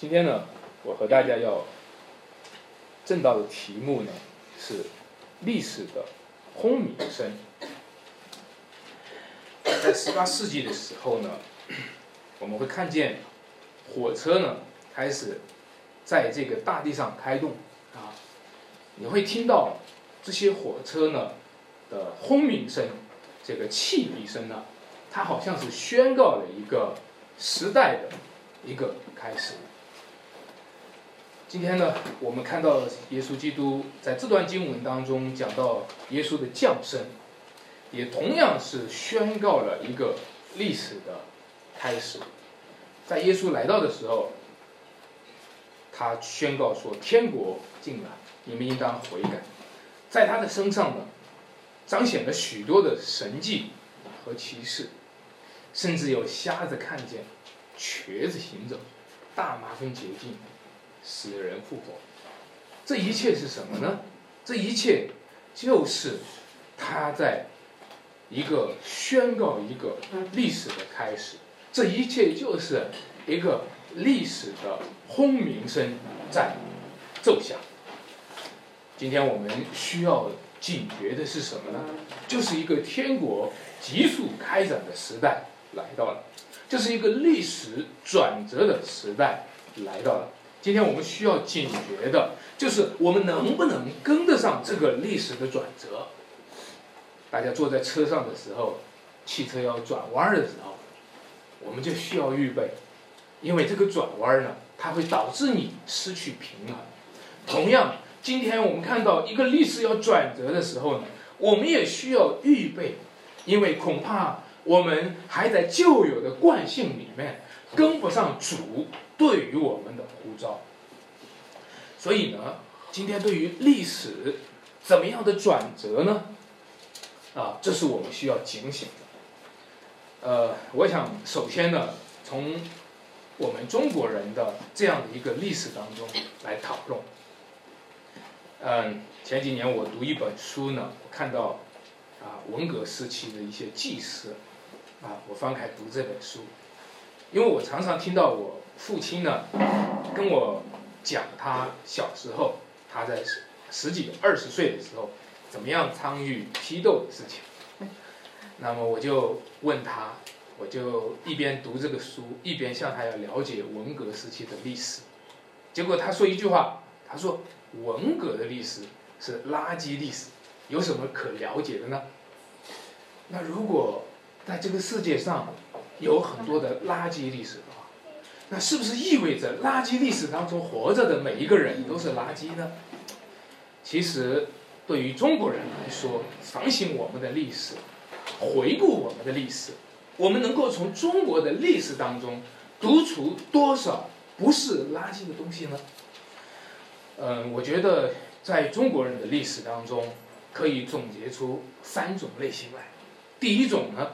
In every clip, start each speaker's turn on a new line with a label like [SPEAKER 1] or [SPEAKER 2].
[SPEAKER 1] 今天呢，我和大家要正道的题目呢是历史的轰鸣声。在十八世纪的时候呢，我们会看见火车呢开始在这个大地上开动啊，你会听到这些火车呢的轰鸣声，这个汽笛声呢，它好像是宣告了一个时代的一个开始。今天呢，我们看到耶稣基督在这段经文当中讲到耶稣的降生，也同样是宣告了一个历史的开始。在耶稣来到的时候，他宣告说：“天国近了，你们应当悔改。”在他的身上呢，彰显了许多的神迹和奇事，甚至有瞎子看见，瘸子行走，大麻风洁净。死人复活，这一切是什么呢？这一切就是他在一个宣告一个历史的开始，这一切就是一个历史的轰鸣声在奏响。今天我们需要警觉的是什么呢？就是一个天国急速开展的时代来到了，这是一个历史转折的时代来到了。今天我们需要警觉的，就是我们能不能跟得上这个历史的转折。大家坐在车上的时候，汽车要转弯的时候，我们就需要预备，因为这个转弯呢，它会导致你失去平衡。同样，今天我们看到一个历史要转折的时候呢，我们也需要预备，因为恐怕我们还在旧有的惯性里面跟不上主。对于我们的呼召，所以呢，今天对于历史怎么样的转折呢？啊，这是我们需要警醒的。呃，我想首先呢，从我们中国人的这样的一个历史当中来讨论。嗯，前几年我读一本书呢，我看到啊文革时期的一些记事，啊，我翻开读这本书，因为我常常听到我。父亲呢，跟我讲他小时候，他在十几二十岁的时候，怎么样参与批斗的事情。那么我就问他，我就一边读这个书，一边向他要了解文革时期的历史。结果他说一句话，他说文革的历史是垃圾历史，有什么可了解的呢？那如果在这个世界上有很多的垃圾历史？那是不是意味着垃圾历史当中活着的每一个人都是垃圾呢？其实，对于中国人来说，反省我们的历史，回顾我们的历史，我们能够从中国的历史当中读出多少不是垃圾的东西呢？嗯，我觉得在中国人的历史当中，可以总结出三种类型来。第一种呢，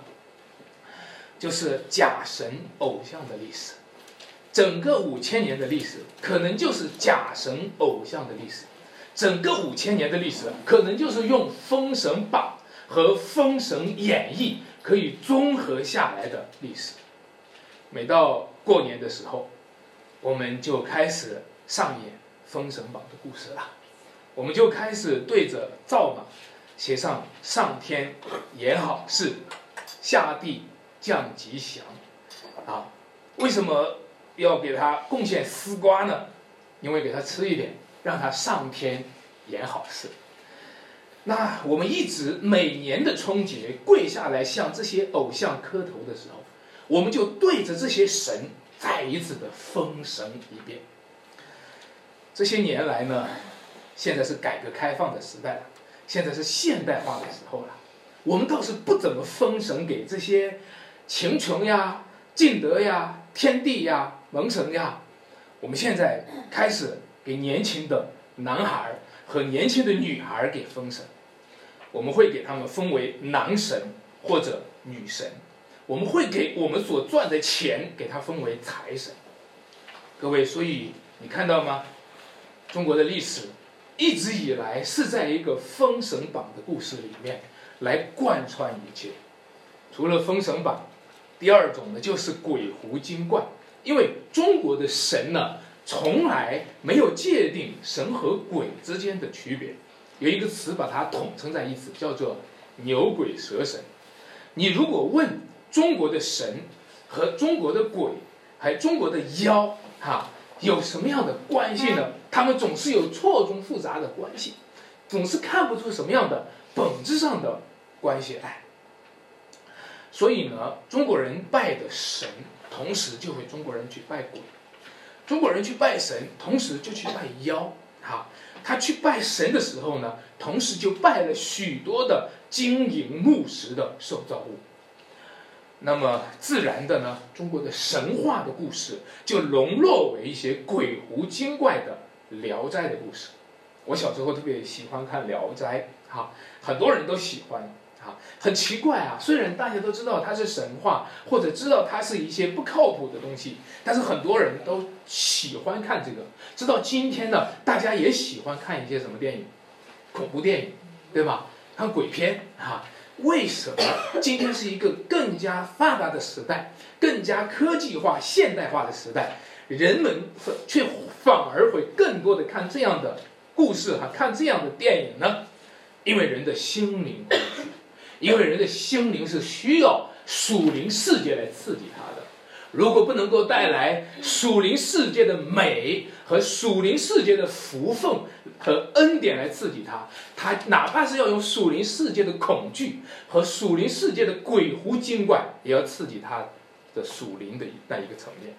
[SPEAKER 1] 就是假神偶像的历史。整个五千年的历史，可能就是假神偶像的历史；整个五千年的历史，可能就是用《封神榜》和《封神演义》可以综合下来的历史。每到过年的时候，我们就开始上演《封神榜》的故事了，我们就开始对着灶马写上“上天言好事，下地降吉祥”，啊，为什么？要给他贡献丝瓜呢，因为给他吃一点，让他上天演好事。那我们一直每年的春节跪下来向这些偶像磕头的时候，我们就对着这些神再一次的封神一遍。这些年来呢，现在是改革开放的时代了，现在是现代化的时候了，我们倒是不怎么封神给这些秦琼呀、晋德呀、天地呀。蒙神呀，我们现在开始给年轻的男孩和年轻的女孩给封神，我们会给他们封为男神或者女神，我们会给我们所赚的钱给他封为财神。各位，所以你看到吗？中国的历史一直以来是在一个封神榜的故事里面来贯穿一切。除了封神榜，第二种呢就是鬼狐精怪。因为中国的神呢，从来没有界定神和鬼之间的区别，有一个词把它统称在一起，叫做牛鬼蛇神。你如果问中国的神和中国的鬼，还中国的妖，哈，有什么样的关系呢？他们总是有错综复杂的关系，总是看不出什么样的本质上的关系来。所以呢，中国人拜的神，同时就会中国人去拜鬼；中国人去拜神，同时就去拜妖。哈，他去拜神的时候呢，同时就拜了许多的金银木石的受造物。那么自然的呢，中国的神话的故事就沦落为一些鬼狐精怪的《聊斋》的故事。我小时候特别喜欢看《聊斋》，哈，很多人都喜欢。很奇怪啊！虽然大家都知道它是神话，或者知道它是一些不靠谱的东西，但是很多人都喜欢看这个。直到今天呢，大家也喜欢看一些什么电影，恐怖电影，对吧？看鬼片啊？为什么今天是一个更加发达的时代，更加科技化、现代化的时代，人们却反而会更多的看这样的故事哈，看这样的电影呢？因为人的心灵。因为人的心灵是需要属灵世界来刺激他的，如果不能够带来属灵世界的美和属灵世界的福分和恩典来刺激他，他哪怕是要用属灵世界的恐惧和属灵世界的鬼狐精怪，也要刺激他的属灵的那一个层面。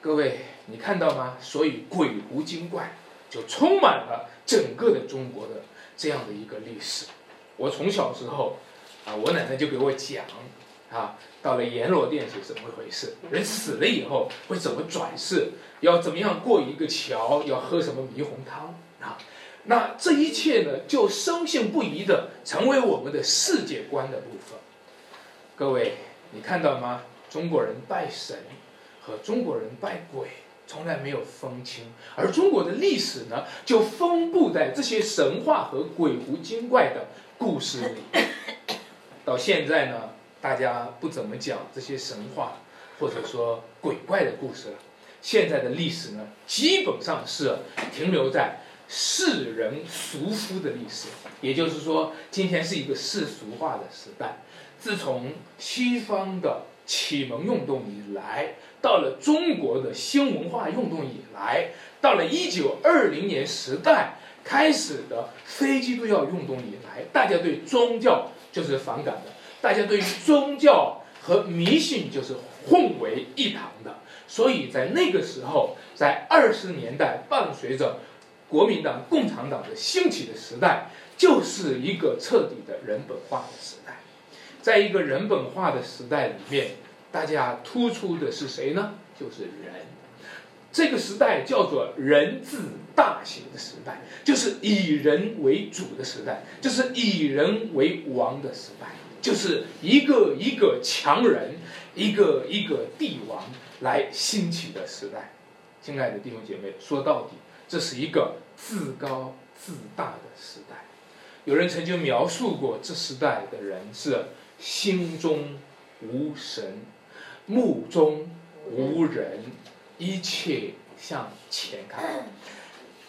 [SPEAKER 1] 各位，你看到吗？所以鬼狐精怪就充满了整个的中国的这样的一个历史。我从小时候，啊，我奶奶就给我讲，啊，到了阎罗殿是怎么回事？人死了以后会怎么转世？要怎么样过一个桥？要喝什么猕红汤？啊，那这一切呢，就深信不疑的成为我们的世界观的部分。各位，你看到吗？中国人拜神和中国人拜鬼。从来没有分清，而中国的历史呢，就分布在这些神话和鬼狐精怪的故事里。到现在呢，大家不怎么讲这些神话或者说鬼怪的故事了。现在的历史呢，基本上是停留在世人俗夫的历史，也就是说，今天是一个世俗化的时代。自从西方的启蒙运动以来，到了中国的新文化运动以来，到了一九二零年时代开始的非基督教运动以来，大家对宗教就是反感的，大家对于宗教和迷信就是混为一谈的。所以在那个时候，在二十年代，伴随着国民党、共产党的兴起的时代，就是一个彻底的人本化的时代。在一个人本化的时代里面。大家突出的是谁呢？就是人。这个时代叫做人字大行的时代，就是以人为主的时代，就是以人为王的时代，就是一个一个强人，一个一个帝王来兴起的时代。亲爱的弟兄姐妹，说到底，这是一个自高自大的时代。有人曾经描述过，这时代的人是心中无神。目中无人，一切向前看，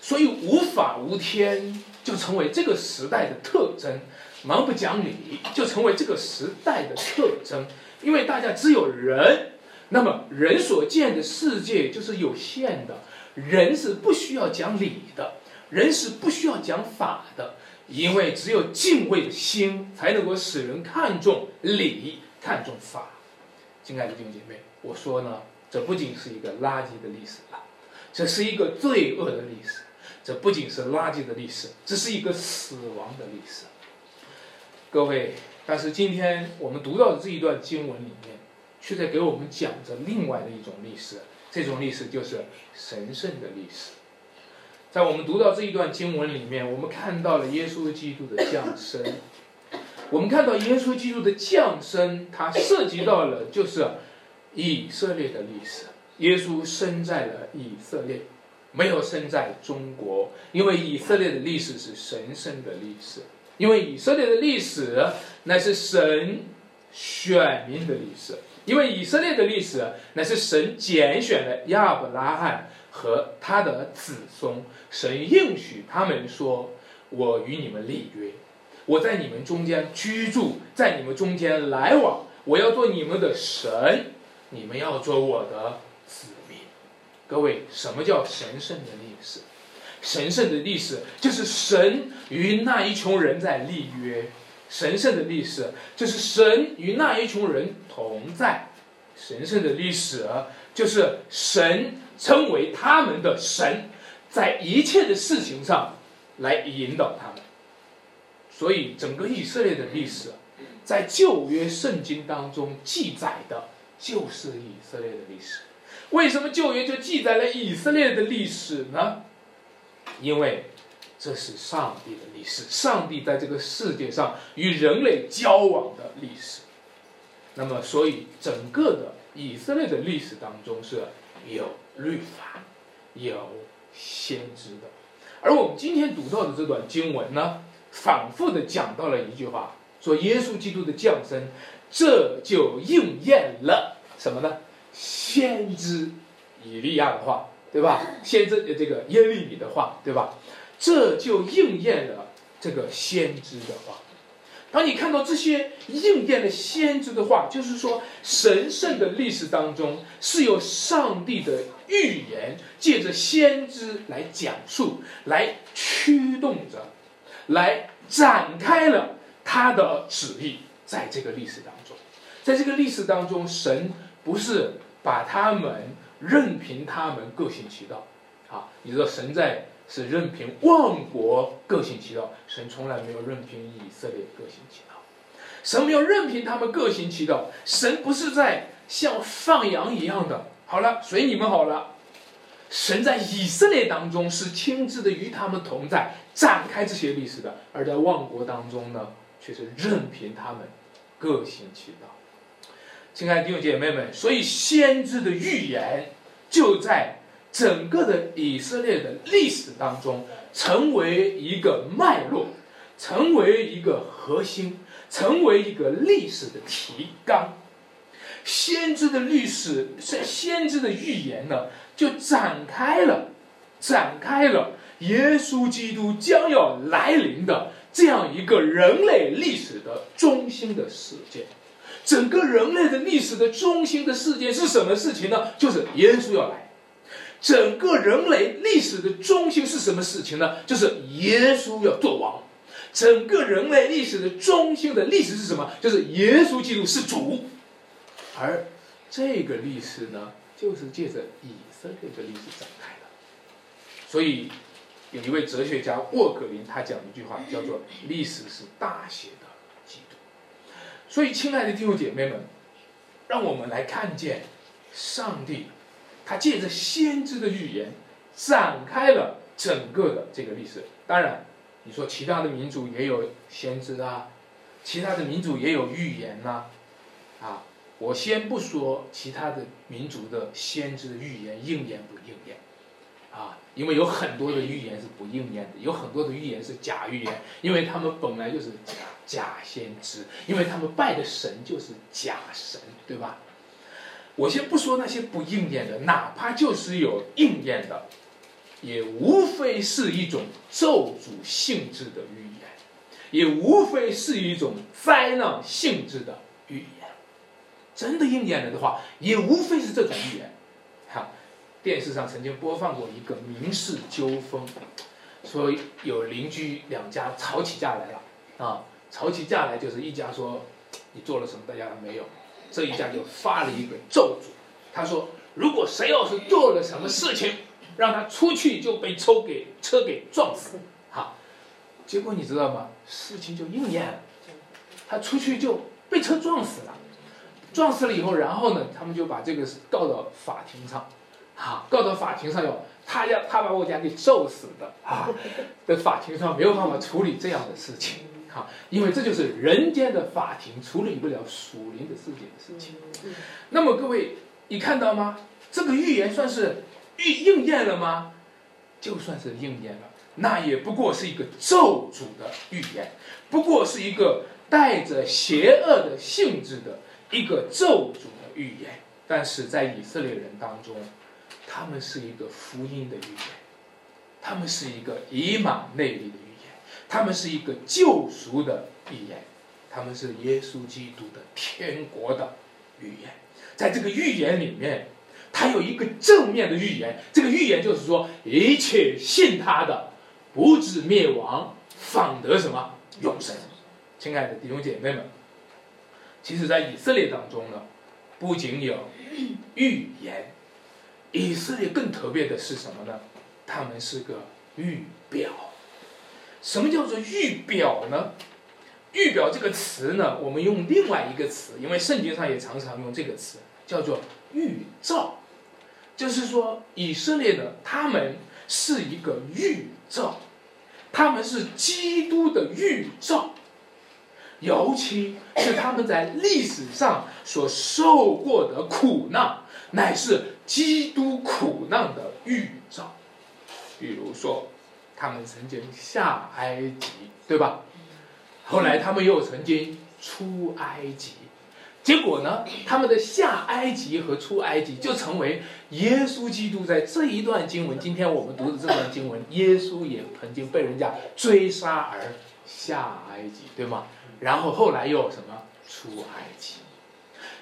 [SPEAKER 1] 所以无法无天就成为这个时代的特征，蛮不讲理就成为这个时代的特征。因为大家只有人，那么人所见的世界就是有限的，人是不需要讲理的，人是不需要讲法的，因为只有敬畏的心才能够使人看重理，看重法。亲爱的弟兄姐妹，我说呢，这不仅是一个垃圾的历史了，这是一个罪恶的历史。这不仅是垃圾的历史，这是一个死亡的历史。各位，但是今天我们读到的这一段经文里面，却在给我们讲着另外的一种历史。这种历史就是神圣的历史。在我们读到这一段经文里面，我们看到了耶稣基督的降生。我们看到耶稣基督的降生，它涉及到了就是以色列的历史。耶稣生在了以色列，没有生在中国，因为以色列的历史是神圣的历史，因为以色列的历史乃是神选民的历史，因为以色列的历史乃是神拣选了亚伯拉罕和他的子孙，神应许他们说：“我与你们立约，我在你们中间居住，在你们中间来往，我要做你们的神，你们要做我的子民。”各位，什么叫神圣的历史？神圣的历史就是神与那一群人在立约。神圣的历史就是神与那一群人同在。神圣的历史就是神称为他们的神，在一切的事情上来引导他们。所以，整个以色列的历史，在旧约圣经当中记载的就是以色列的历史。为什么旧约就记载了以色列的历史呢？因为这是上帝的历史，上帝在这个世界上与人类交往的历史。那么，所以整个的以色列的历史当中是有律法、有先知的。而我们今天读到的这段经文呢，反复的讲到了一句话，说耶稣基督的降生，这就应验了什么呢？先知以利亚的话。对吧？先知这个耶利米的话，对吧？这就应验了这个先知的话。当你看到这些应验的先知的话，就是说，神圣的历史当中是有上帝的预言，借着先知来讲述、来驱动着、来展开了他的旨意，在这个历史当中，在这个历史当中，神不是把他们。任凭他们各行其道，啊，你知道神在是任凭万国各行其道，神从来没有任凭以色列各行其道，神没有任凭他们各行其道，神不是在像放羊一样的，好了，随你们好了，神在以色列当中是亲自的与他们同在，展开这些历史的，而在万国当中呢，却是任凭他们各行其道。亲爱的弟兄姐妹们，所以先知的预言就在整个的以色列的历史当中，成为一个脉络，成为一个核心，成为一个历史的提纲。先知的历史，是先知的预言呢，就展开了，展开了耶稣基督将要来临的这样一个人类历史的中心的事件。整个人类的历史的中心的事件是什么事情呢？就是耶稣要来。整个人类历史的中心是什么事情呢？就是耶稣要做王。整个人类历史的中心的历史是什么？就是耶稣基督是主。而这个历史呢，就是借着以色列的历史展开的。所以，有一位哲学家沃格林他讲一句话，叫做“历史是大写的基督”。所以，亲爱的弟兄姐妹们，让我们来看见上帝，他借着先知的预言，展开了整个的这个历史。当然，你说其他的民族也有先知啊，其他的民族也有预言呐，啊，我先不说其他的民族的先知的预言应验不应验。啊，因为有很多的预言是不应验的，有很多的预言是假预言，因为他们本来就是假假先知，因为他们拜的神就是假神，对吧？我先不说那些不应验的，哪怕就是有应验的，也无非是一种咒诅性质的预言，也无非是一种灾难性质的预言。真的应验了的话，也无非是这种预言。电视上曾经播放过一个民事纠纷，说有邻居两家吵起架来了，啊，吵起架来就是一家说你做了什么，大家没有，这一家就发了一个咒诅，他说如果谁要是做了什么事情，让他出去就被车给车给撞死，哈，结果你知道吗？事情就应验了，他出去就被车撞死了，撞死了以后，然后呢，他们就把这个告到法庭上。好，告到法庭上要他要他把我家给揍死的啊，在法庭上没有办法处理这样的事情，好，因为这就是人间的法庭处理不了属灵的世界的事情。那么各位，你看到吗？这个预言算是预应验了吗？就算是应验了，那也不过是一个咒诅的预言，不过是一个带着邪恶的性质的一个咒诅的预言。但是在以色列人当中。他们是一个福音的预言，他们是一个以马内利的预言，他们是一个救赎的预言，他们是耶稣基督的天国的预言。在这个预言里面，他有一个正面的预言，这个预言就是说，一切信他的，不至灭亡，反得什么永生。亲爱的弟兄姐妹们，其实，在以色列当中呢，不仅有预言，以色列更特别的是什么呢？他们是个预表。什么叫做预表呢？预表这个词呢，我们用另外一个词，因为圣经上也常常用这个词，叫做预兆。就是说，以色列呢，他们是一个预兆，他们是基督的预兆。尤其是他们在历史上所受过的苦难，乃是基督苦难的预兆。比如说，他们曾经下埃及，对吧？后来他们又曾经出埃及，结果呢，他们的下埃及和出埃及就成为耶稣基督在这一段经文，今天我们读的这段经文，耶稣也曾经被人家追杀而下埃及，对吗？然后后来又什么出埃及，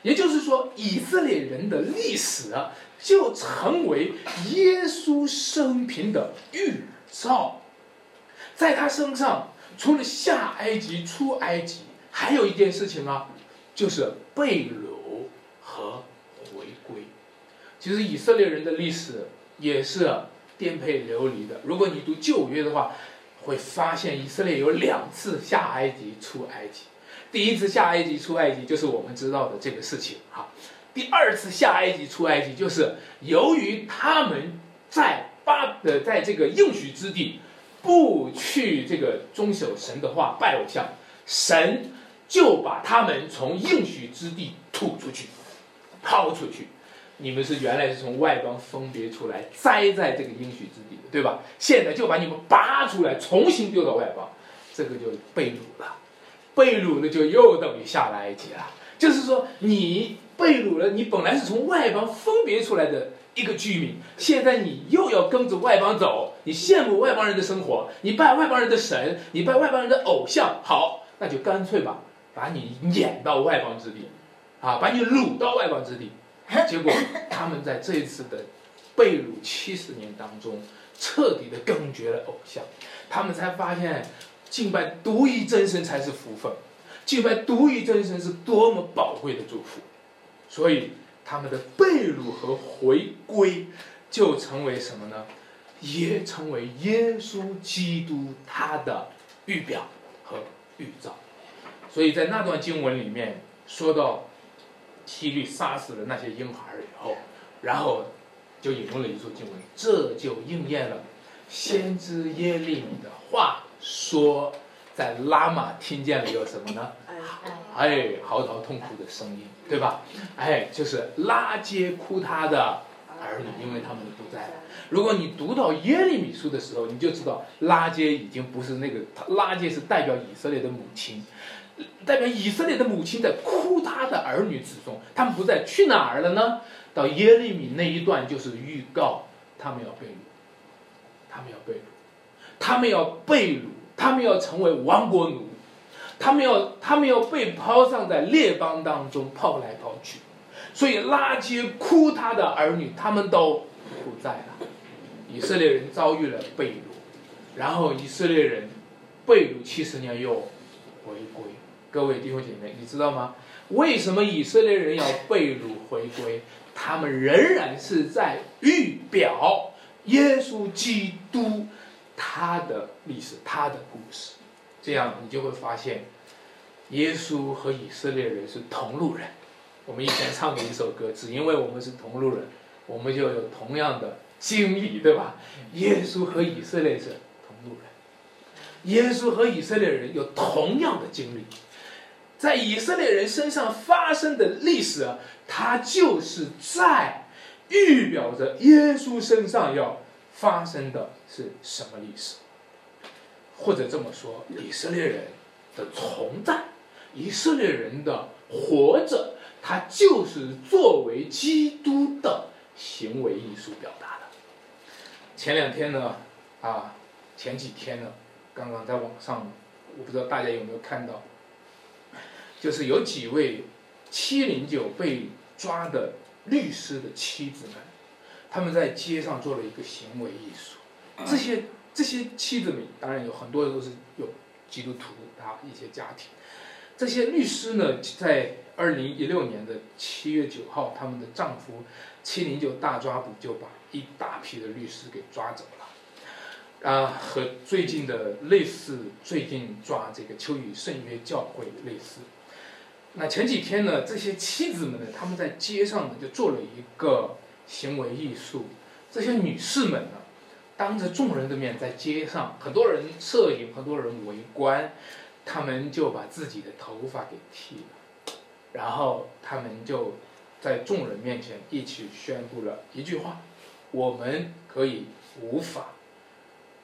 [SPEAKER 1] 也就是说，以色列人的历史就成为耶稣生平的预兆。在他身上，除了下埃及、出埃及，还有一件事情啊，就是被掳和回归。其实以色列人的历史也是颠沛流离的。如果你读旧约的话，会发现以色列有两次下埃及、出埃及。第一次下埃及、出埃及就是我们知道的这个事情哈。第二次下埃及、出埃及，就是由于他们在巴的在这个应许之地不去这个遵守神的话、拜偶像，神就把他们从应许之地吐出去、抛出去。你们是原来是从外邦分别出来，栽在这个应许之地的，对吧？现在就把你们拔出来，重新丢到外邦，这个就被掳了。被掳了就又等于下了埃及了。就是说，你被掳了，你本来是从外邦分别出来的一个居民，现在你又要跟着外邦走，你羡慕外邦人的生活，你拜外邦人的神，你拜外邦人的偶像，好，那就干脆吧，把你撵到外邦之地，啊，把你掳到外邦之地。结果他们在这一次的被掳七十年当中，彻底的根绝了偶像，他们才发现敬拜独一真神才是福分，敬拜独一真神是多么宝贵的祝福，所以他们的被掳和回归就成为什么呢？也成为耶稣基督他的预表和预兆。所以在那段经文里面说到。希律杀死了那些婴孩以后，然后就引用了一处经文，这就应验了先知耶利米的话，说在拉玛听见了有什么呢？哎，嚎啕痛哭的声音，对吧？哎，就是拉杰哭他的儿女，因为他们不在了。如果你读到耶利米书的时候，你就知道拉杰已经不是那个，拉杰是代表以色列的母亲。代表以色列的母亲在哭，他的儿女之中，他们不在，去哪儿了呢？到耶利米那一段就是预告，他们要被掳，他们要被掳，他们要被掳，他们要成为亡国奴，他们要，他们要被抛上在列邦当中，抛来抛去，所以拉结哭他的儿女，他们都不在了。以色列人遭遇了被掳，然后以色列人被掳七十年又回归。各位弟兄姐妹，你知道吗？为什么以色列人要被掳回归？他们仍然是在预表耶稣基督他的历史、他的故事。这样你就会发现，耶稣和以色列人是同路人。我们以前唱过一首歌，只因为我们是同路人，我们就有同样的经历，对吧？耶稣和以色列是同路人，耶稣和以色列人有同样的经历。在以色列人身上发生的历史啊，它就是在预表着耶稣身上要发生的是什么历史？或者这么说，以色列人的存在，以色列人的活着，它就是作为基督的行为艺术表达的。前两天呢，啊，前几天呢，刚刚在网上，我不知道大家有没有看到，就是有几位七零九被抓的律师的妻子们，他们在街上做了一个行为艺术。这些这些妻子们，当然有很多都是有基督徒啊一些家庭。这些律师呢，在二零一六年的七月九号，他们的丈夫七零九大抓捕就把一大批的律师给抓走了，啊，和最近的类似，最近抓这个秋雨圣约教会类似。那前几天呢，这些妻子们呢，他们在街上呢就做了一个行为艺术，这些女士们呢，当着众人的面在街上，很多人摄影，很多人围观。她们就把自己的头发给剃了，然后她们就在众人面前一起宣布了一句话：“我们可以无法，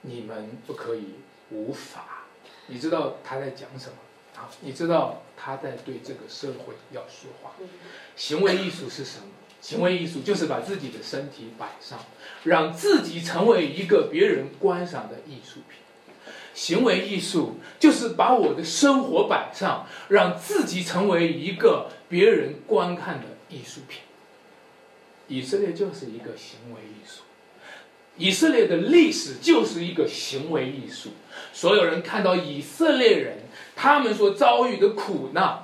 [SPEAKER 1] 你们不可以无法。”你知道他在讲什么啊？你知道他在对这个社会要说话。行为艺术是什么？行为艺术就是把自己的身体摆上，让自己成为一个别人观赏的艺术品。行为艺术就是把我的生活摆上，让自己成为一个别人观看的艺术品。以色列就是一个行为艺术，以色列的历史就是一个行为艺术。所有人看到以色列人他们所遭遇的苦难，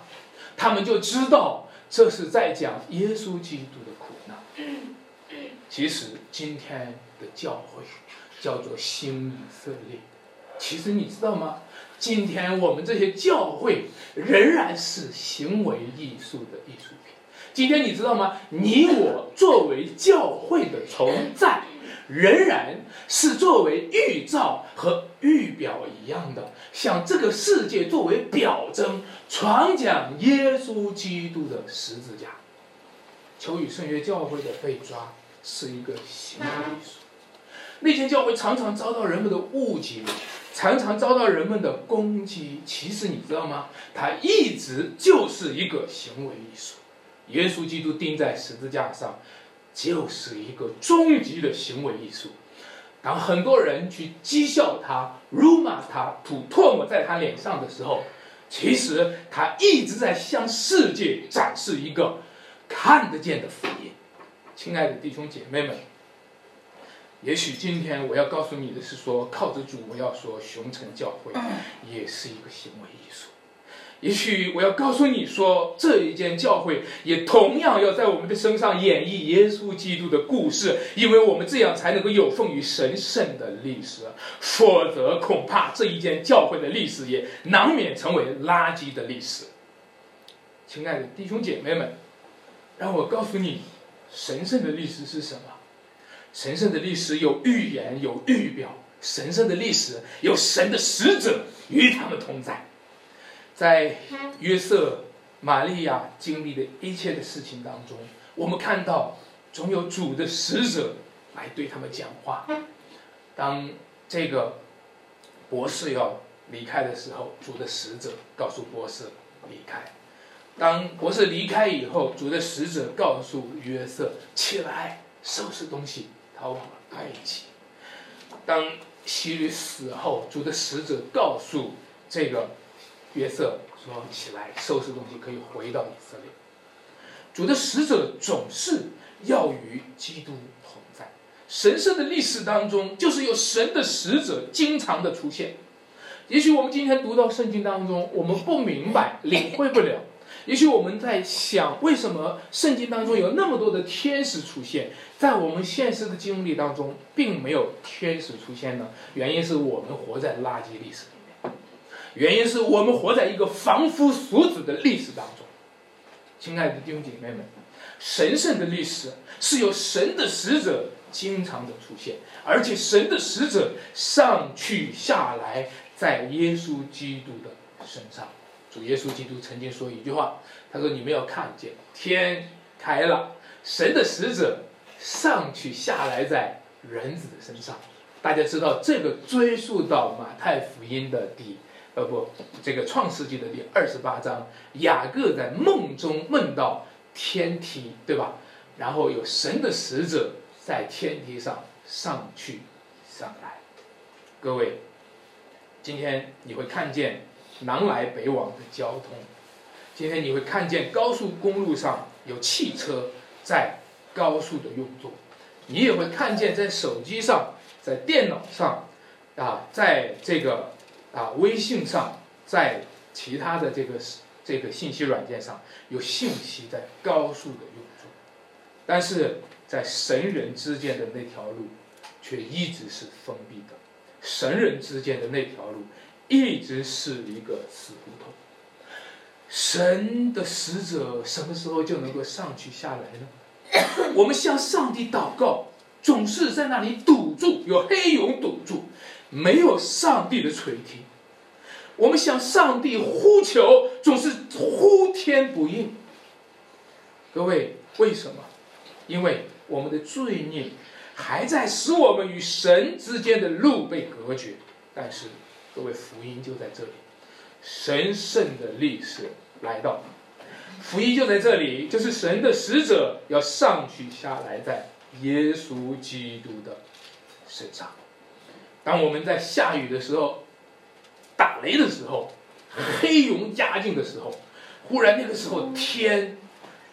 [SPEAKER 1] 他们就知道这是在讲耶稣基督的苦难。其实今天的教会叫做新以色列。其实你知道吗？今天我们这些教会仍然是行为艺术的艺术品。今天你知道吗？你我作为教会的存在，仍然是作为预兆和预表一样的，向这个世界作为表征，传讲耶稣基督的十字架。求雨圣约教会的被抓是一个行为艺术。那间教会常常遭到人们的误解。常常遭到人们的攻击。其实你知道吗？它一直就是一个行为艺术。耶稣基督钉在十字架上，就是一个终极的行为艺术。当很多人去讥笑他、辱骂他、吐唾沫在他脸上的时候，其实他一直在向世界展示一个看得见的福音。亲爱的弟兄姐妹们。也许今天我要告诉你的是说，靠着主，我要说熊城教会也是一个行为艺术。也许我要告诉你说，这一间教会也同样要在我们的身上演绎耶稣基督的故事，因为我们这样才能够有奉于神圣的历史。否则，恐怕这一间教会的历史也难免成为垃圾的历史。亲爱的弟兄姐妹们，让我告诉你，神圣的历史是什么？神圣的历史有预言，有预表。神圣的历史有神的使者与他们同在。在约瑟、玛利亚经历的一切的事情当中，我们看到总有主的使者来对他们讲话。当这个博士要离开的时候，主的使者告诉博士离开。当博士离开以后，主的使者告诉约瑟起来收拾东西。逃往了埃及。当希律死后，主的使者告诉这个约瑟说：“起来，收拾东西，可以回到以色列。”主的使者总是要与基督同在。神圣的历史当中，就是有神的使者经常的出现。也许我们今天读到圣经当中，我们不明白，领会不了。也许我们在想，为什么圣经当中有那么多的天使出现，在我们现实的经历当中，并没有天使出现呢？原因是我们活在垃圾历史原因是我们活在一个凡夫俗子的历史当中。亲爱的弟兄姐妹们，神圣的历史是由神的使者经常的出现，而且神的使者上去下来，在耶稣基督的身上。主耶稣基督曾经说一句话，他说：“你们要看见天开了，神的使者上去下来在人子的身上。”大家知道这个追溯到马太福音的第呃不，这个创世纪的第二十八章，雅各在梦中梦到天梯，对吧？然后有神的使者在天梯上上去上来。各位，今天你会看见南来北往的交通，今天你会看见高速公路上有汽车在高速的运作，你也会看见在手机上、在电脑上，啊，在这个啊微信上，在其他的这个这个信息软件上有信息在高速的运作，但是在神人之间的那条路却一直是封闭的。神人之间的那条路，一直是一个死胡同。神的使者什么时候就能够上去下来呢？我们向上帝祷告，总是在那里堵住，有黑云堵住，没有上帝的垂听。我们向上帝呼求，总是呼天不应。各位，为什么？因为我们的罪孽。还在使我们与神之间的路被隔绝，但是各位福音就在这里，神圣的历史来到，福音就在这里，就是神的使者要上去下来，在耶稣基督的身上。当我们在下雨的时候，打雷的时候，黑云压境的时候，忽然那个时候天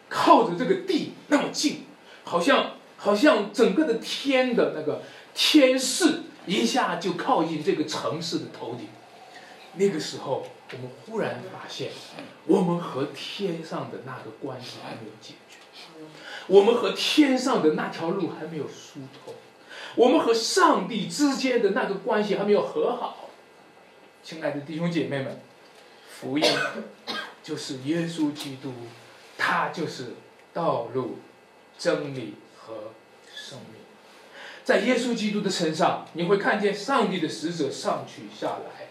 [SPEAKER 1] 靠着这个地那么近，好像。好像整个的天的那个天势一下就靠近这个城市的头顶，那个时候我们忽然发现，我们和天上的那个关系还没有解决，我们和天上的那条路还没有疏通，我们和上帝之间的那个关系还没有和好。亲爱的弟兄姐妹们，福音就是耶稣基督，他就是道路、真理。和生命，在耶稣基督的身上，你会看见上帝的使者上去下来，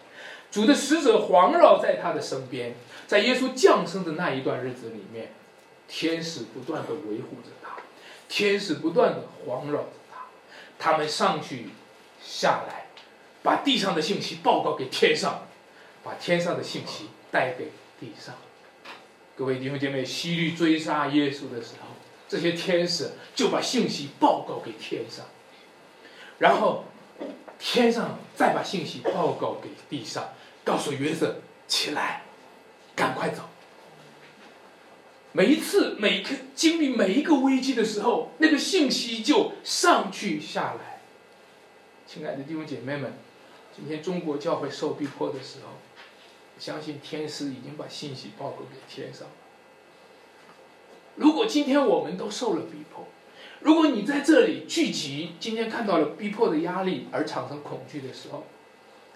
[SPEAKER 1] 主的使者环绕在他的身边。在耶稣降生的那一段日子里面，天使不断的维护着他，天使不断的环绕着他，们上去下来，把地上的信息报告给天上，把天上的信息带给地上。各位弟兄姐妹，西律追杀耶稣的时候。这些天使就把信息报告给天上，然后天上再把信息报告给地上，告诉约瑟起来，赶快走。每一次每一个经历每一个危机的时候，那个信息就上去下来。亲爱的弟兄姐妹们，今天中国教会受逼迫的时候，相信天师已经把信息报告给天上。如果今天我们都受了逼迫，如果你在这里聚集，今天看到了逼迫的压力而产生恐惧的时候，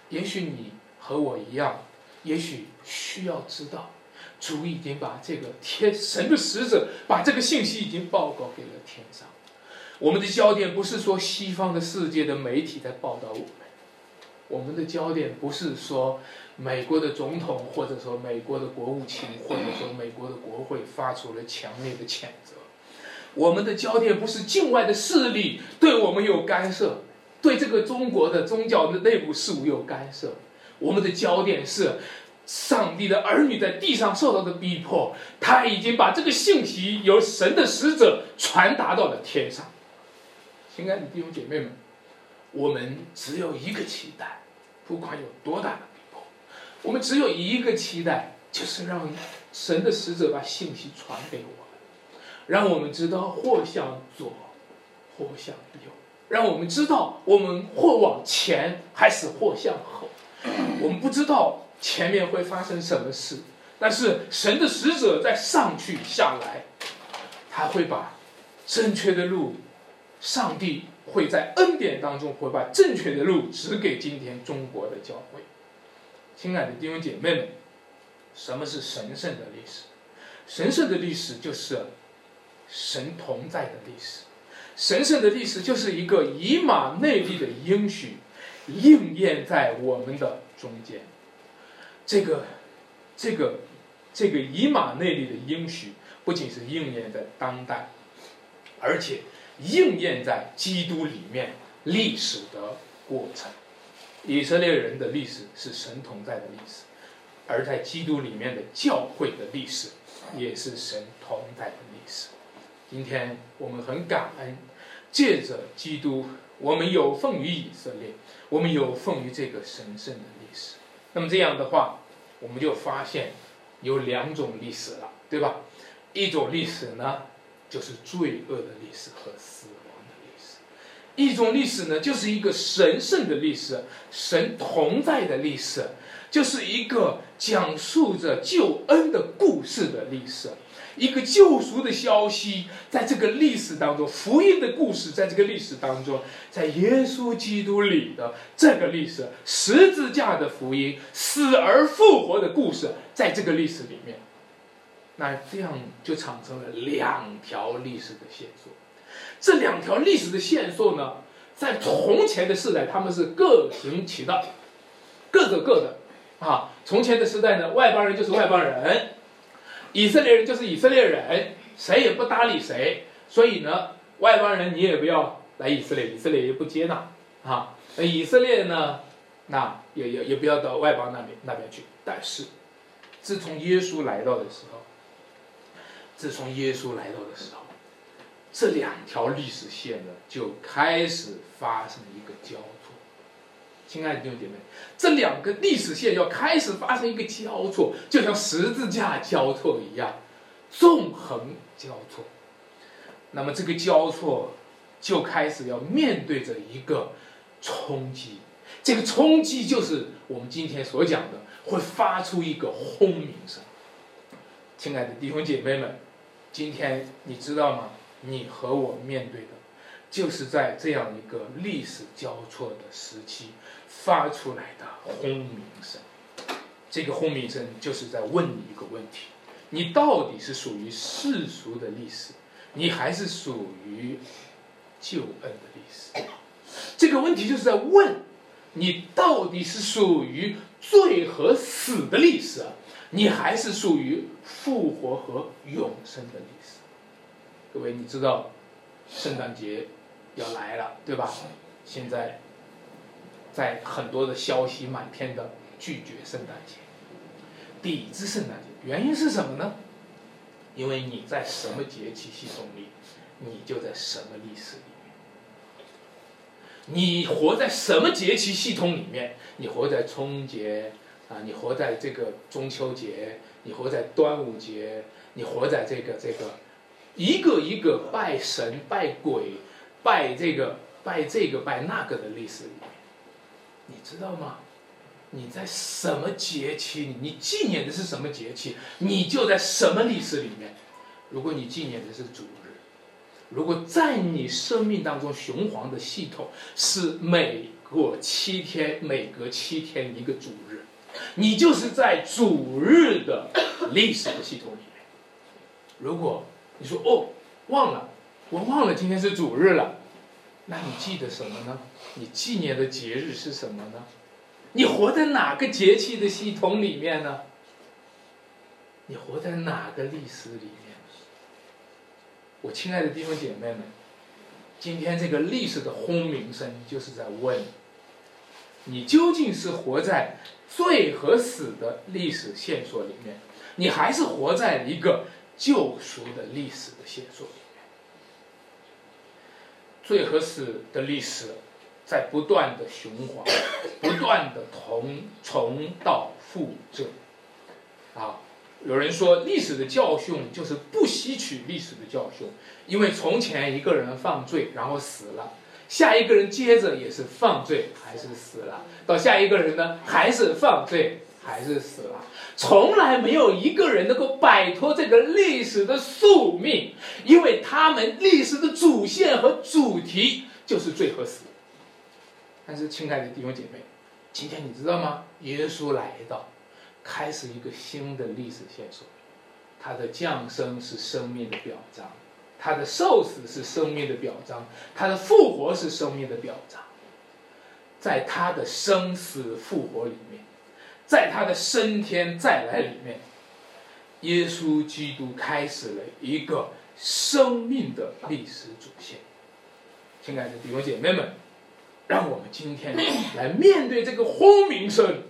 [SPEAKER 1] 也许你和我一样，也许需要知道，主已经把这个天神的使者把这个信息已经报告给了天上。我们的焦点不是说西方的世界的媒体在报道我们，我们的焦点不是说。美国的总统，或者说美国的国务卿，或者说美国的国会发出了强烈的谴责。我们的焦点不是境外的势力对我们有干涉，对这个中国的宗教的内部事务有干涉。我们的焦点是，上帝的儿女在地上受到的逼迫，他已经把这个信息由神的使者传达到了天上。亲爱的弟兄姐妹们，我们只有一个期待，不管有多大的逼迫。我们只有一个期待，就是让神的使者把信息传给我们，让我们知道或向左，或向右，让我们知道我们或往前还是或向后。我们不知道前面会发生什么事，但是神的使者在上去下来，他会把正确的路，上帝会在恩典当中会把正确的路指给今天中国的教会。亲爱的弟兄姐妹们，什么是神圣的历史？神圣的历史就是神同在的历史。神圣的历史就是一个以马内利的应许应验在我们的中间。这个、这个、这个以马内利的应许不仅是应验在当代，而且应验在基督里面历史的过程。以色列人的历史是神同在的历史，而在基督里面的教会的历史也是神同在的历史。今天我们很感恩，借着基督，我们有奉于以色列，我们有奉于这个神圣的。那么这样的话，我们就发现有两种历史了，对吧？一种历史呢，就是罪恶的历史和死亡的历史；一种历史呢，就是一个神圣的历史，神同在的历史，就是一个讲述着救恩的故事的历史。一个救赎的消息，在这个历史当中，福音的故事，在这个历史当中，在耶稣基督里的这个历史，十字架的福音，死而复活的故事，在这个历史里面，那这样就产生了两条历史的线索。这两条历史的线索呢，在从前的时代，他们是各行其道，各走各的。啊，从前的时代呢，外邦人就是外邦人。以色列人就是以色列人，谁也不搭理谁，所以呢，外邦人你也不要来以色列，以色列也不接纳啊。那以色列呢，那也也也不要到外邦那边那边去。但是，自从耶稣来到的时候，自从耶稣来到的时候，这两条历史线呢就开始发生一个交错。亲爱的弟兄姐妹，这两个历史线要开始发生一个交错，就像十字架交错一样，纵横交错。那么这个交错就开始要面对着一个冲击，这个冲击就是我们今天所讲的，会发出一个轰鸣声。亲爱的弟兄姐妹们，今天你知道吗？你和我面对的，就是在这样一个历史交错的时期。发出来的轰鸣声，这个轰鸣声就是在问你一个问题：你到底是属于世俗的历史，你还是属于救恩的历史？这个问题就是在问你到底是属于罪和死的历史，你还是属于复活和永生的历史？各位，你知道圣诞节要来了，对吧？现在。在很多的消息满天的拒绝圣诞节，抵制圣诞节，原因是什么呢？因为你在什么节气系统里，你就在什么历史里面。你活在什么节气系统里面？你活在春节啊，你活在这个中秋节，你活在端午节，你活在这个这个一个一个拜神拜鬼拜这个拜这个拜那个的历史里面。你知道吗？你在什么节气？你纪念的是什么节气？你就在什么历史里面。如果你纪念的是主日，如果在你生命当中雄黄的系统是每过七天，每隔七天一个主日，你就是在主日的历史的系统里面。如果你说哦，忘了，我忘了今天是主日了。那你记得什么呢？你纪念的节日是什么呢？你活在哪个节气的系统里面呢？你活在哪个历史里面？我亲爱的弟兄姐妹们，今天这个历史的轰鸣声就是在问：你究竟是活在罪和死的历史线索里面，你还是活在一个救赎的历史的线索里面？最和死的历史，在不断的循环，不断的同重蹈覆辙。啊，有人说历史的教训就是不吸取历史的教训，因为从前一个人犯罪然后死了，下一个人接着也是犯罪还是死了，到下一个人呢还是犯罪。还是死了，从来没有一个人能够摆脱这个历史的宿命，因为他们历史的主线和主题就是罪和死。但是，亲爱的弟兄姐妹，今天你知道吗？耶稣来到，开始一个新的历史线索。他的降生是生命的表彰，他的受死是生命的表彰，他的复活是生命的表彰。在他的生死复活里面。在他的升天再来里面，耶稣基督开始了一个生命的历史主线。亲爱的弟兄姐妹们，让我们今天来面对这个轰鸣声，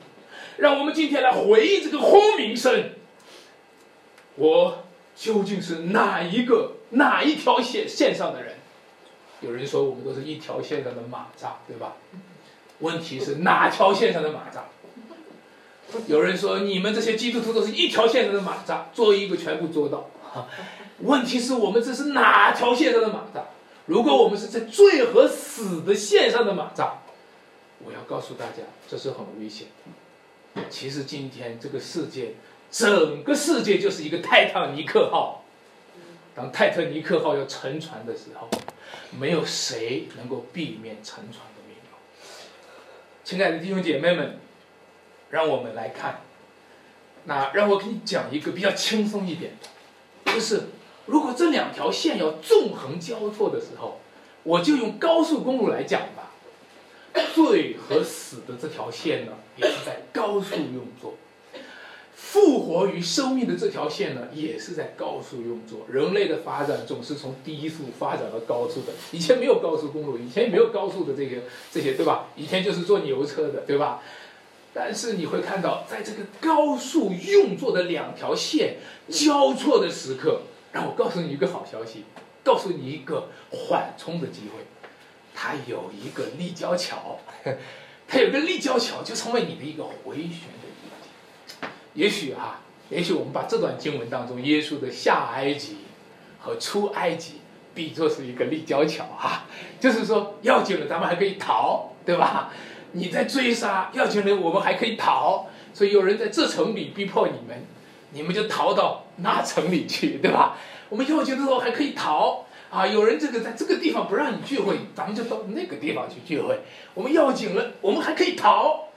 [SPEAKER 1] 让我们今天来回应这个轰鸣声。我究竟是哪一个哪一条线线上的人？有人说我们都是一条线上的蚂蚱，对吧？问题是哪条线上的蚂蚱？有人说你们这些基督徒都是一条线上的蚂蚱，做一个全部做到。问题是我们这是哪条线上的蚂蚱？如果我们是在罪和死的线上的马扎，我要告诉大家，这是很危险的。其实今天这个世界。整个世界就是一个泰坦尼克号。当泰坦尼克号要沉船的时候，没有谁能够避免沉船的命运。亲爱的弟兄姐妹们，让我们来看。那让我给你讲一个比较轻松一点的，就是如果这两条线要纵横交错的时候，我就用高速公路来讲吧。罪和死的这条线呢，也是在高速运作。复活与生命的这条线呢，也是在高速运作。人类的发展总是从低速发展到高速的。以前没有高速公路，以前也没有高速的这个这些，对吧？以前就是坐牛车的，对吧？但是你会看到，在这个高速运作的两条线交错的时刻，我告诉你一个好消息，告诉你一个缓冲的机会。它有一个立交桥，它有个立交桥，就成为你的一个回旋的。也许哈，也许我们把这段经文当中耶稣的下埃及和出埃及比作是一个立交桥哈，就是说要紧了，咱们还可以逃，对吧？你在追杀要紧了，我们还可以逃，所以有人在这城里逼迫你们，你们就逃到那城里去，对吧？我们要紧的时候还可以逃啊，有人这个在这个地方不让你聚会，咱们就到那个地方去聚会。我们要紧了，我们还可以逃。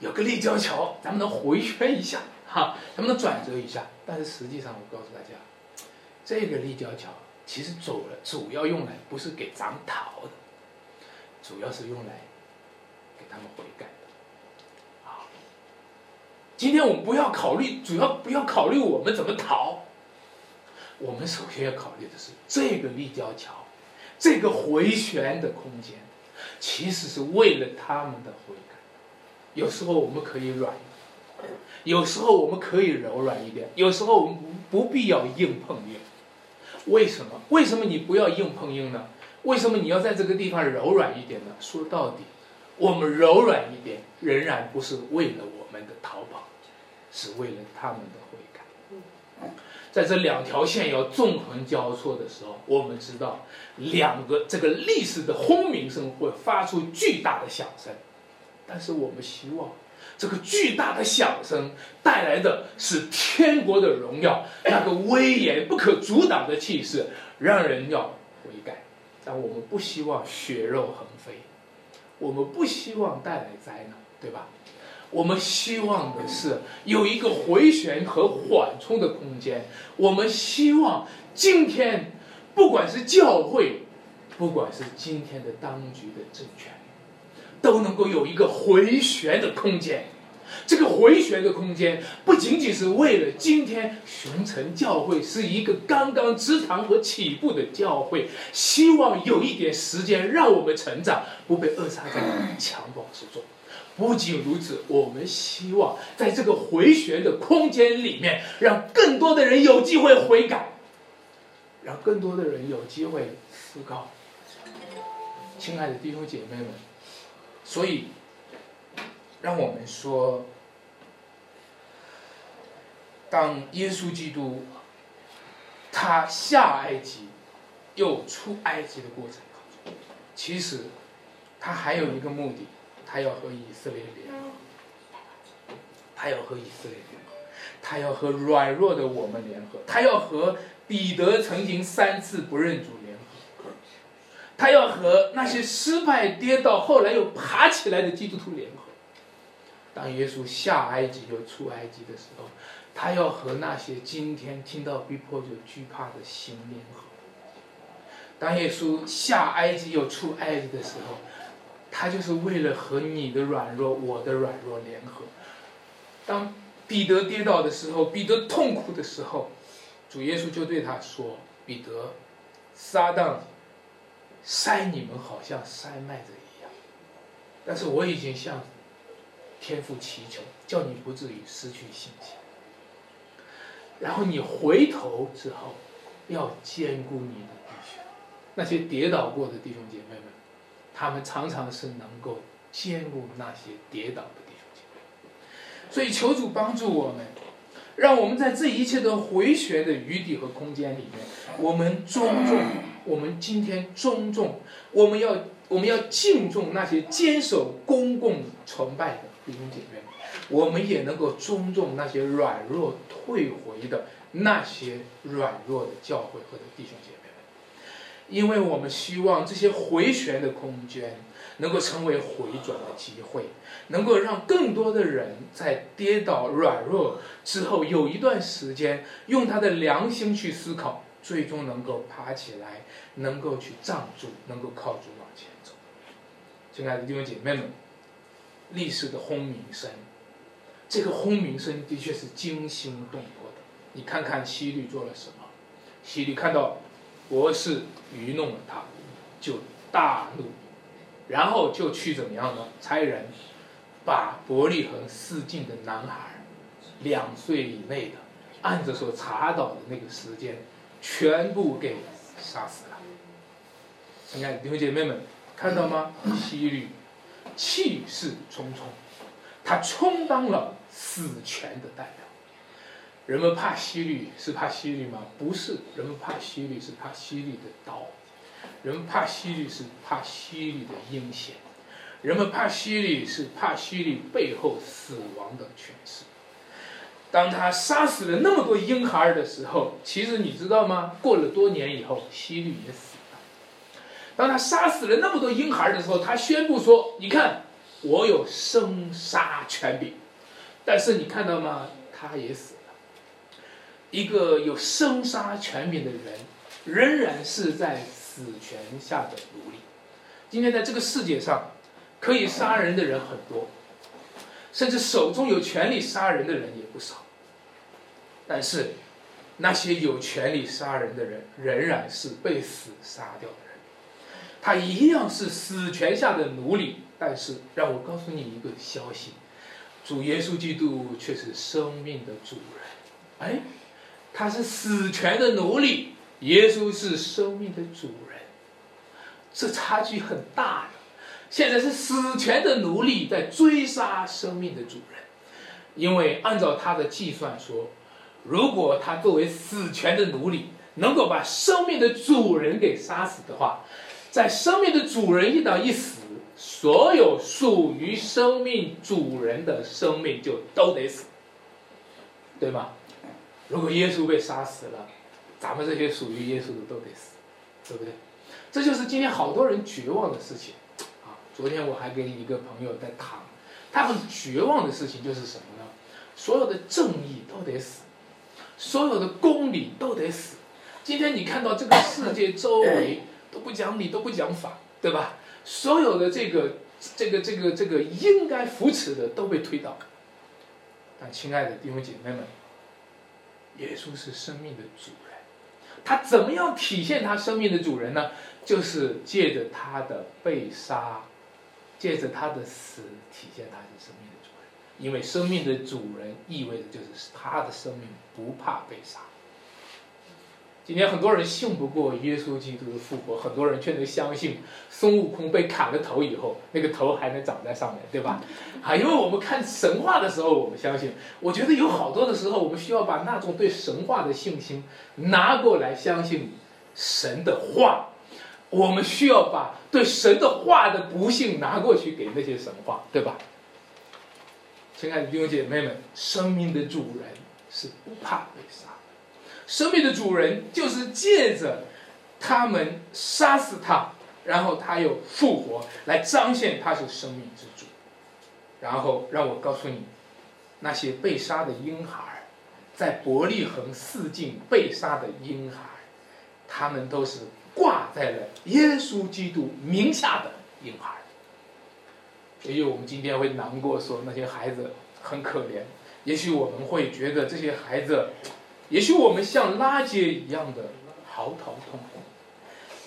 [SPEAKER 1] 有个立交桥，咱们能回旋一下，哈，咱们能转折一下。但是实际上，我告诉大家，这个立交桥其实走了，主要用来不是给咱们逃的，主要是用来给他们悔改。今天我们不要考虑，主要不要考虑我们怎么逃，我们首先要考虑的是这个立交桥，这个回旋的空间，其实是为了他们的悔。有时候我们可以软，有时候我们可以柔软一点，有时候我们不必要硬碰硬。为什么？为什么你不要硬碰硬呢？为什么你要在这个地方柔软一点呢？说到底，我们柔软一点，仍然不是为了我们的逃跑，是为了他们的悔改。在这两条线要纵横交错的时候，我们知道两个这个历史的轰鸣声会发出巨大的响声。但是我们希望，这个巨大的响声带来的是天国的荣耀，那个威严不可阻挡的气势，让人要悔改。但我们不希望血肉横飞，我们不希望带来灾难，对吧？我们希望的是有一个回旋和缓冲的空间。我们希望今天，不管是教会，不管是今天的当局的政权。都能够有一个回旋的空间，这个回旋的空间不仅仅是为了今天熊城教会是一个刚刚支堂和起步的教会，希望有一点时间让我们成长，不被扼杀在襁褓之中。不仅如此，我们希望在这个回旋的空间里面，让更多的人有机会悔改，让更多的人有机会思考。亲爱的弟兄姐妹们。所以，让我们说，当耶稣基督他下埃及又出埃及的过程，其实他还有一个目的，他要和以色列联合，他要和以色列联合，他要和软弱的我们联合，他要和彼得曾经三次不认主联合。他要和那些失败、跌倒、后来又爬起来的基督徒联合。当耶稣下埃及又出埃及的时候，他要和那些今天听到逼迫就惧怕的心联合。当耶稣下埃及又出埃及的时候，他就是为了和你的软弱、我的软弱联合。当彼得跌倒的时候，彼得痛苦的时候，主耶稣就对他说：“彼得，撒旦。”塞你们好像塞麦子一样，但是我已经向天父祈求，叫你不至于失去信心。然后你回头之后，要兼顾你的弟兄，那些跌倒过的弟兄姐妹们，他们常常是能够兼顾那些跌倒的弟兄姐妹。所以求主帮助我们，让我们在这一切的回旋的余地和空间里面，我们尊重，我们今天尊重，我们要我们要敬重那些坚守公共崇拜的弟兄姐妹。我们也能够尊重那些软弱退回的那些软弱的教会和的弟兄姐妹，因为我们希望这些回旋的空间能够成为回转的机会，能够让更多的人在跌倒软弱之后有一段时间，用他的良心去思考，最终能够爬起来，能够去站住，能够靠住往前走。亲爱的弟兄姐妹们，历史的轰鸣声。这个轰鸣声的确是惊心动魄的。你看看西律做了什么？西律看到博士愚弄了他，就大怒，然后就去怎么样呢？差人把伯利恒四境的男孩，两岁以内的，按着所查到的那个时间，全部给杀死了。亲爱的弟兄姐妹们，看到吗？希律气势冲冲，他充当了。死权的代表，人们怕西律是怕西律吗？不是，人们怕西律是怕西律的刀，人们怕西律是怕西律的阴险，人们怕西律是怕西律背后死亡的权势。当他杀死了那么多婴孩的时候，其实你知道吗？过了多年以后，西律也死了。当他杀死了那么多婴孩的时候，他宣布说：“你看，我有生杀权柄。”但是你看到吗？他也死。一个有生杀权柄的人，仍然是在死权下的奴隶。今天在这个世界上，可以杀人的人很多，甚至手中有权力杀人的人也不少。但是，那些有权力杀人的人，仍然是被死杀掉的人。他一样是死权下的奴隶。但是，让我告诉你一个消息。主耶稣基督却是生命的主人，哎，他是死权的奴隶，耶稣是生命的主人，这差距很大的。现在是死权的奴隶在追杀生命的主人，因为按照他的计算说，如果他作为死权的奴隶能够把生命的主人给杀死的话，在生命的主人一旦一死。所有属于生命主人的生命就都得死，对吗？如果耶稣被杀死了，咱们这些属于耶稣的都得死，对不对？这就是今天好多人绝望的事情啊！昨天我还跟一个朋友在谈，他很绝望的事情就是什么呢？所有的正义都得死，所有的公理都得死。今天你看到这个世界周围都不讲理，都不讲法，对吧？所有的这个、这个、这个、这个应该扶持的都被推倒，但亲爱的弟兄姐妹们，耶稣是生命的主人，他怎么样体现他生命的主人呢？就是借着他的被杀，借着他的死，体现他是生命的主人。因为生命的主人意味着就是他的生命不怕被杀。今天很多人信不过耶稣基督的复活，很多人却能相信孙悟空被砍了头以后，那个头还能长在上面，对吧？啊，因为我们看神话的时候，我们相信。我觉得有好多的时候，我们需要把那种对神话的信心拿过来相信神的话。我们需要把对神的话的不幸拿过去给那些神话，对吧？亲爱的弟兄姐妹们，生命的主人是不怕被杀。生命的主人就是借着他们杀死他，然后他又复活，来彰显他是生命之主。然后让我告诉你，那些被杀的婴孩，在伯利恒四境被杀的婴孩，他们都是挂在了耶稣基督名下的婴孩。也许我们今天会难过，说那些孩子很可怜。也许我们会觉得这些孩子。也许我们像拉杰一样的嚎啕痛哭，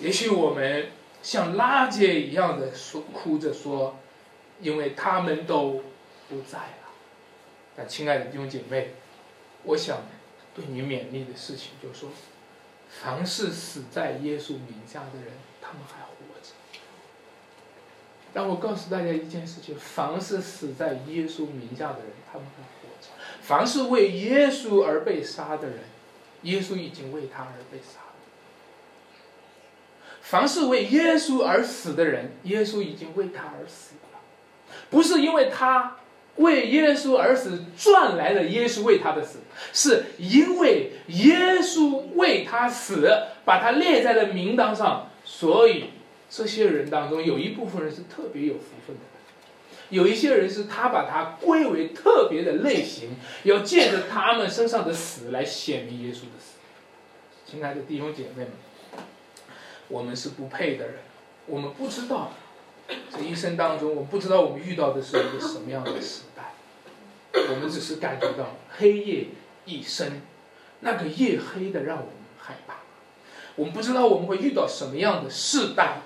[SPEAKER 1] 也许我们像拉杰一样的说哭着说，因为他们都不在了。但亲爱的弟兄姐妹，我想对你勉励的事情，就是说，凡是死在耶稣名下的人，他们还活着。让我告诉大家一件事情：凡是死在耶稣名下的人，他们还活着；凡是为耶稣而被杀的人，耶稣已经为他而被杀了；凡是为耶稣而死的人，耶稣已经为他而死了。不是因为他。为耶稣而死，赚来了耶稣为他的死，是因为耶稣为他死，把他列在了名单上，所以这些人当中有一部分人是特别有福分的，有一些人是他把他归为特别的类型，要借着他们身上的死来显明耶稣的死。亲爱的弟兄姐妹们，我们是不配的人，我们不知道。这一生当中，我们不知道我们遇到的是一个什么样的时代，我们只是感觉到黑夜一深，那个夜黑的让我们害怕。我们不知道我们会遇到什么样的世代，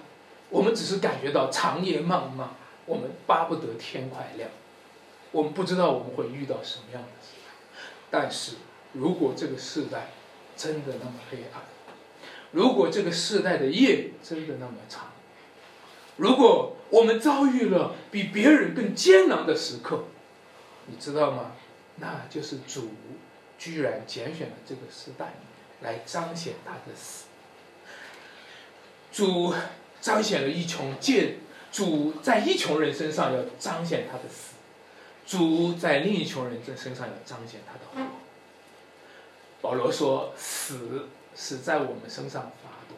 [SPEAKER 1] 我们只是感觉到长夜漫漫，我们巴不得天快亮。我们不知道我们会遇到什么样的时代，但是如果这个世代真的那么黑暗，如果这个世代的夜真的那么长。如果我们遭遇了比别人更艰难的时刻，你知道吗？那就是主居然拣选了这个时代来彰显他的死。主彰显了一穷借主在一穷人身上要彰显他的死，主在另一穷人这身上要彰显他的活。保罗说：“死是在我们身上发动，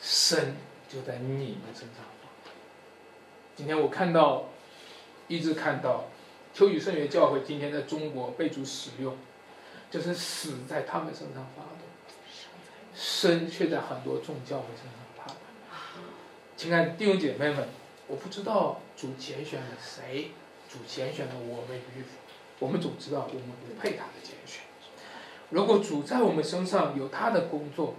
[SPEAKER 1] 生就在你们身上发动。”今天我看到，一直看到，秋雨圣约教会今天在中国被主使用，就是死在他们身上发动，生却在很多众教会身上。亲爱的弟兄姐妹们，我不知道主拣选了谁，主拣选了我们与否，我们总知道我们不配他的拣选。如果主在我们身上有他的工作，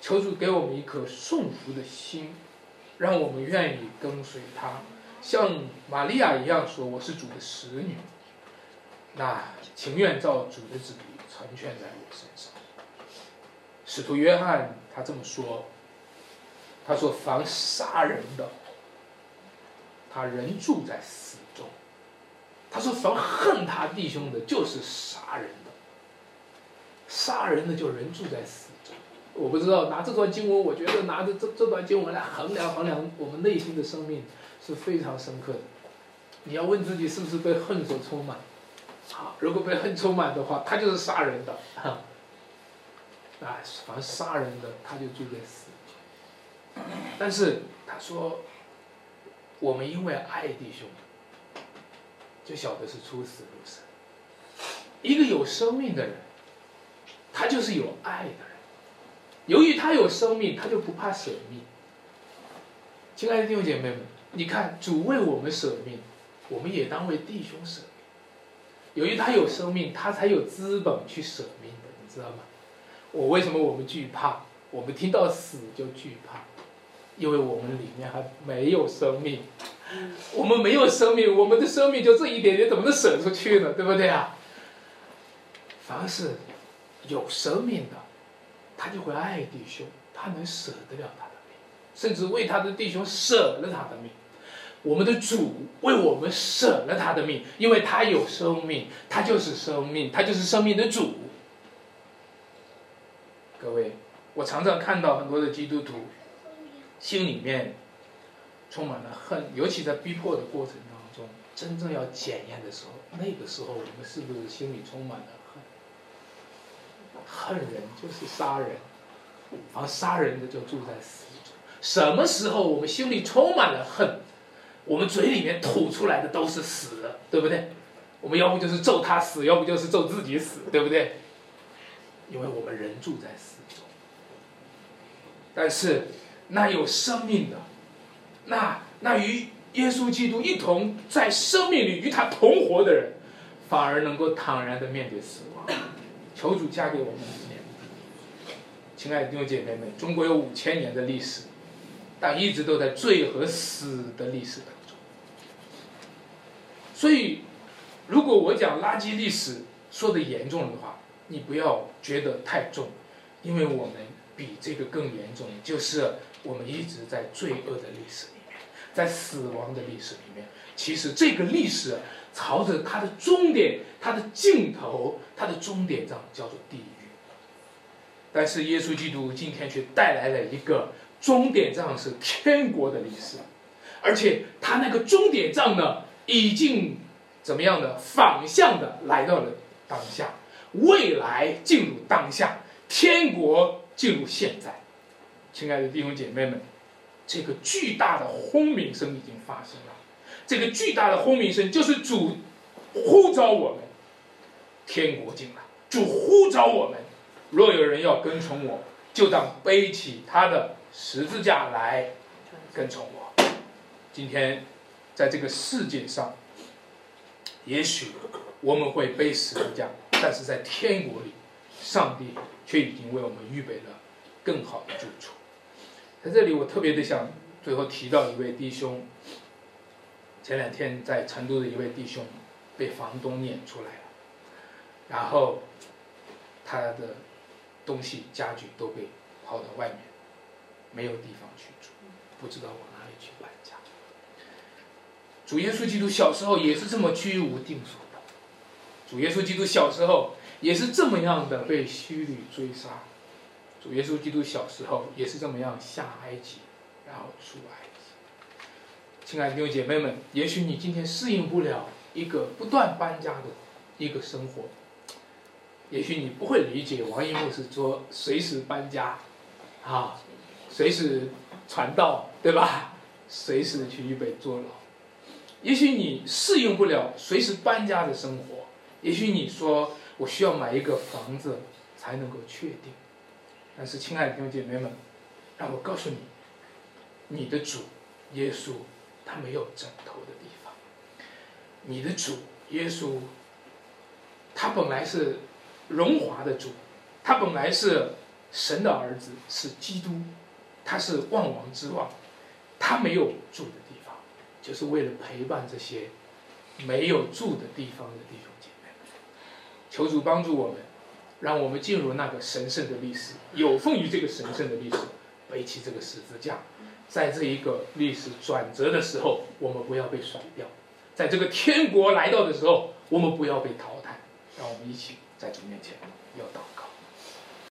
[SPEAKER 1] 求主给我们一颗顺服的心。让我们愿意跟随他，像玛利亚一样说：“我是主的使女。”那情愿照主的旨意成全在我身上。使徒约翰他这么说：“他说，凡杀人的，他人住在死中；他说，凡恨他弟兄的，就是杀人的。杀人的就人住在死中。”我不知道拿这段经文，我觉得拿着这这段经文来衡量衡量我们内心的生命是非常深刻的。你要问自己是不是被恨所充满？好，如果被恨充满的话，他就是杀人的。啊，凡杀人的，他就住在死。但是他说，我们因为爱弟兄，就晓得是出死入生。一个有生命的人，他就是有爱的人。由于他有生命，他就不怕舍命。亲爱的弟兄姐妹们，你看主为我们舍命，我们也当为弟兄舍命。由于他有生命，他才有资本去舍命的，你知道吗？我为什么我们惧怕？我们听到死就惧怕，因为我们里面还没有生命。我们没有生命，我们的生命就这一点点，怎么能舍出去呢？对不对啊？凡是有生命的。他就会爱弟兄，他能舍得了他的命，甚至为他的弟兄舍了他的命。我们的主为我们舍了他的命，因为他有生命，他就是生命，他就是生命的主。各位，我常常看到很多的基督徒心里面充满了恨，尤其在逼迫的过程当中，真正要检验的时候，那个时候我们是不是心里充满了？恨恨人就是杀人，而杀人的就住在死中。什么时候我们心里充满了恨，我们嘴里面吐出来的都是死，对不对？我们要不就是咒他死，要不就是咒自己死，对不对？因为我们人住在死中。但是那有生命的，那那与耶稣基督一同在生命里与他同活的人，反而能够坦然的面对死亡。求主加给我们一年，亲爱的弟兄姐妹们，中国有五千年的历史，但一直都在罪和死的历史当中。所以，如果我讲垃圾历史说的严重的话，你不要觉得太重，因为我们比这个更严重，就是我们一直在罪恶的历史里面，在死亡的历史里面。其实这个历史朝着它的终点、它的尽头、它的终点站叫做地狱。但是耶稣基督今天却带来了一个终点站是天国的历史，而且他那个终点站呢，已经怎么样的反向的来到了当下，未来进入当下，天国进入现在。亲爱的弟兄姐妹们，这个巨大的轰鸣声已经发生了，这个巨大的轰鸣声就是主呼召我们，天国进来，主呼召我们。若有人要跟从我，就当背起他的十字架来跟从我。今天，在这个世界上，也许我们会背十字架，但是在天国里，上帝却已经为我们预备了更好的住处。在这里，我特别的想最后提到一位弟兄。前两天在成都的一位弟兄被房东撵出来了，然后他的。东西家具都被抛到外面，没有地方去住，不知道往哪里去搬家。主耶稣基督小时候也是这么居无定所的，主耶稣基督小时候也是这么样的被虚律追杀，耶稣基督小时候也是这么样下埃及，然后出埃及。亲爱的弟兄姐妹们，也许你今天适应不了一个不断搬家的一个生活。也许你不会理解王一木是说随时搬家，啊，随时传道，对吧？随时去预备坐牢。也许你适应不了随时搬家的生活。也许你说我需要买一个房子才能够确定。但是，亲爱的弟兄姐妹们，让我告诉你，你的主耶稣他没有枕头的地方。你的主耶稣，他本来是。荣华的主，他本来是神的儿子，是基督，他是万王之王，他没有住的地方，就是为了陪伴这些没有住的地方的弟兄姐妹们。求主帮助我们，让我们进入那个神圣的历史，有奉于这个神圣的历史，背起这个十字架，在这一个历史转折的时候，我们不要被甩掉；在这个天国来到的时候，我们不要被淘汰。让我们一起。在主面前要祷。